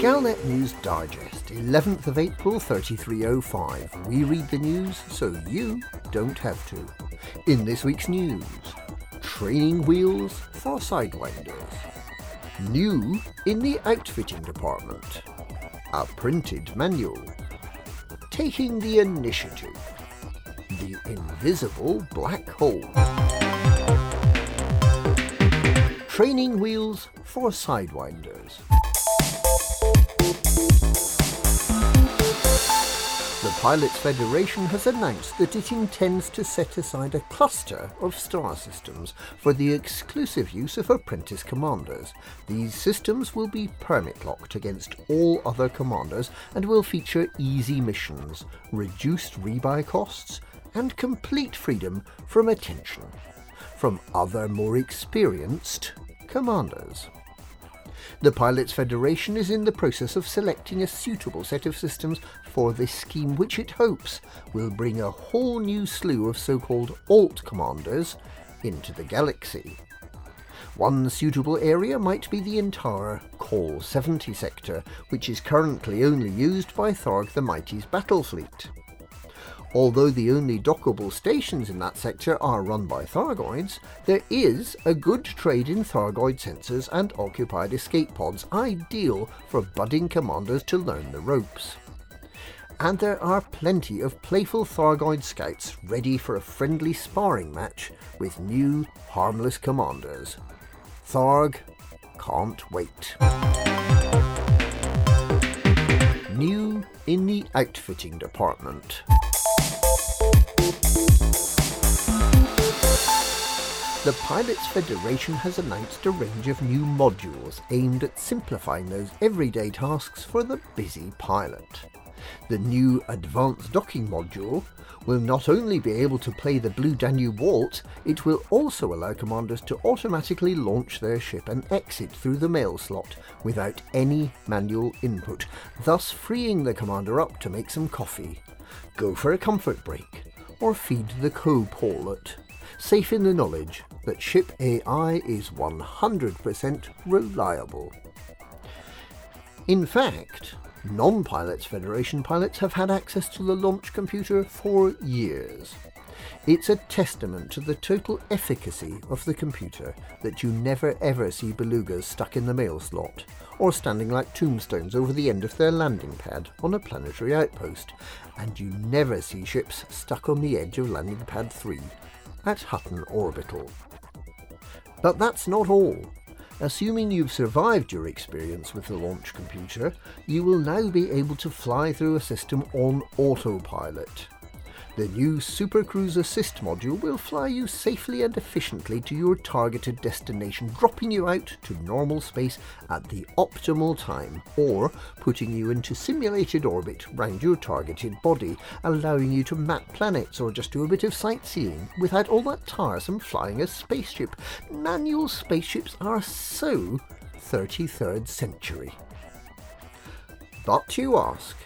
Galnet News Digest, 11th of April 3305. We read the news so you don't have to. In this week's news, training wheels for Sidewinders. New in the outfitting department. A printed manual. Taking the initiative. The invisible black hole. Training wheels for Sidewinders. The Pilots Federation has announced that it intends to set aside a cluster of star systems for the exclusive use of apprentice commanders. These systems will be permit locked against all other commanders and will feature easy missions, reduced rebuy costs, and complete freedom from attention from other more experienced commanders. The Pilots Federation is in the process of selecting a suitable set of systems for this scheme, which it hopes will bring a whole new slew of so called alt commanders into the galaxy. One suitable area might be the entire Col 70 sector, which is currently only used by Tharg the Mighty's battle fleet. Although the only dockable stations in that sector are run by Thargoids, there is a good trade in Thargoid sensors and occupied escape pods, ideal for budding commanders to learn the ropes. And there are plenty of playful Thargoid scouts ready for a friendly sparring match with new, harmless commanders. Tharg can't wait. New in the outfitting department. The Pilots Federation has announced a range of new modules aimed at simplifying those everyday tasks for the busy pilot. The new Advanced Docking module will not only be able to play the Blue Danube Waltz, it will also allow commanders to automatically launch their ship and exit through the mail slot without any manual input, thus freeing the commander up to make some coffee, go for a comfort break, or feed the co-pilot safe in the knowledge that ship AI is 100% reliable. In fact, non Pilots Federation pilots have had access to the launch computer for years. It's a testament to the total efficacy of the computer that you never ever see belugas stuck in the mail slot, or standing like tombstones over the end of their landing pad on a planetary outpost, and you never see ships stuck on the edge of landing pad 3 at Hutton Orbital. But that's not all. Assuming you've survived your experience with the launch computer, you will now be able to fly through a system on autopilot. The new Super Cruise Assist module will fly you safely and efficiently to your targeted destination, dropping you out to normal space at the optimal time, or putting you into simulated orbit round your targeted body, allowing you to map planets or just do a bit of sightseeing without all that tiresome flying a spaceship. Manual spaceships are so 33rd century. But you ask,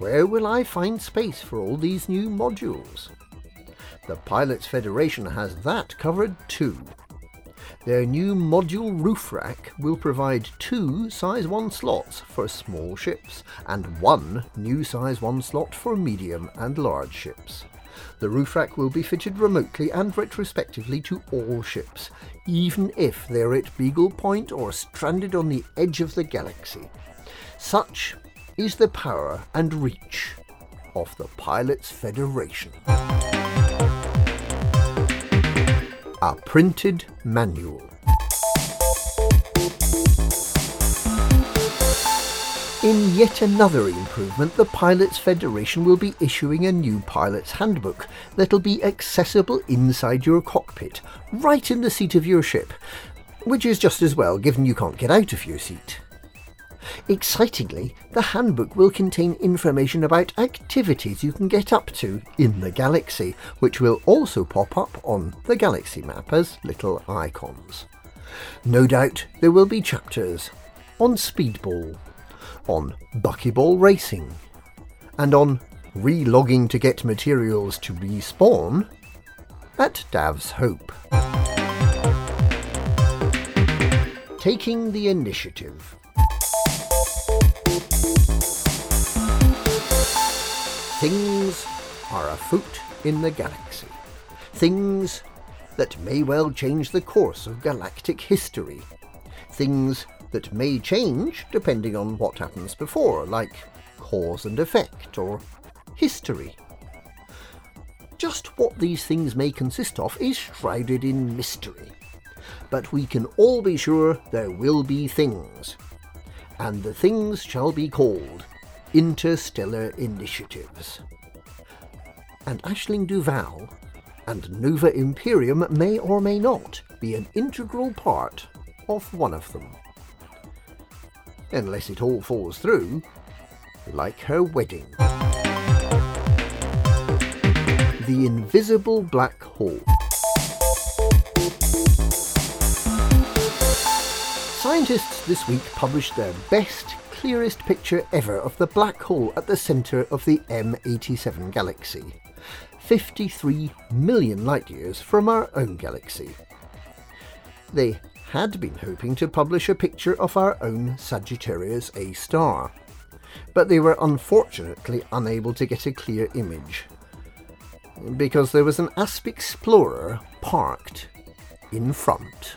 where will I find space for all these new modules? The Pilots Federation has that covered too. Their new module roof rack will provide two size 1 slots for small ships and one new size 1 slot for medium and large ships. The roof rack will be fitted remotely and retrospectively to all ships, even if they're at Beagle Point or stranded on the edge of the galaxy. Such is the power and reach of the Pilots Federation. A printed manual. In yet another improvement, the Pilots Federation will be issuing a new pilot's handbook that'll be accessible inside your cockpit, right in the seat of your ship, which is just as well given you can't get out of your seat. Excitingly, the handbook will contain information about activities you can get up to in the galaxy, which will also pop up on the galaxy map as little icons. No doubt there will be chapters on speedball, on buckyball racing, and on relogging to get materials to respawn at Dav's Hope. Taking the initiative. Things are afoot in the galaxy. Things that may well change the course of galactic history. Things that may change depending on what happens before, like cause and effect or history. Just what these things may consist of is shrouded in mystery. But we can all be sure there will be things. And the things shall be called interstellar initiatives. And Aisling Duval and Nova Imperium may or may not be an integral part of one of them. Unless it all falls through, like her wedding. The Invisible Black Hole. Scientists this week published their best, clearest picture ever of the black hole at the centre of the M87 galaxy. 53 million light years from our own galaxy. They had been hoping to publish a picture of our own Sagittarius A star, but they were unfortunately unable to get a clear image because there was an Asp Explorer parked in front.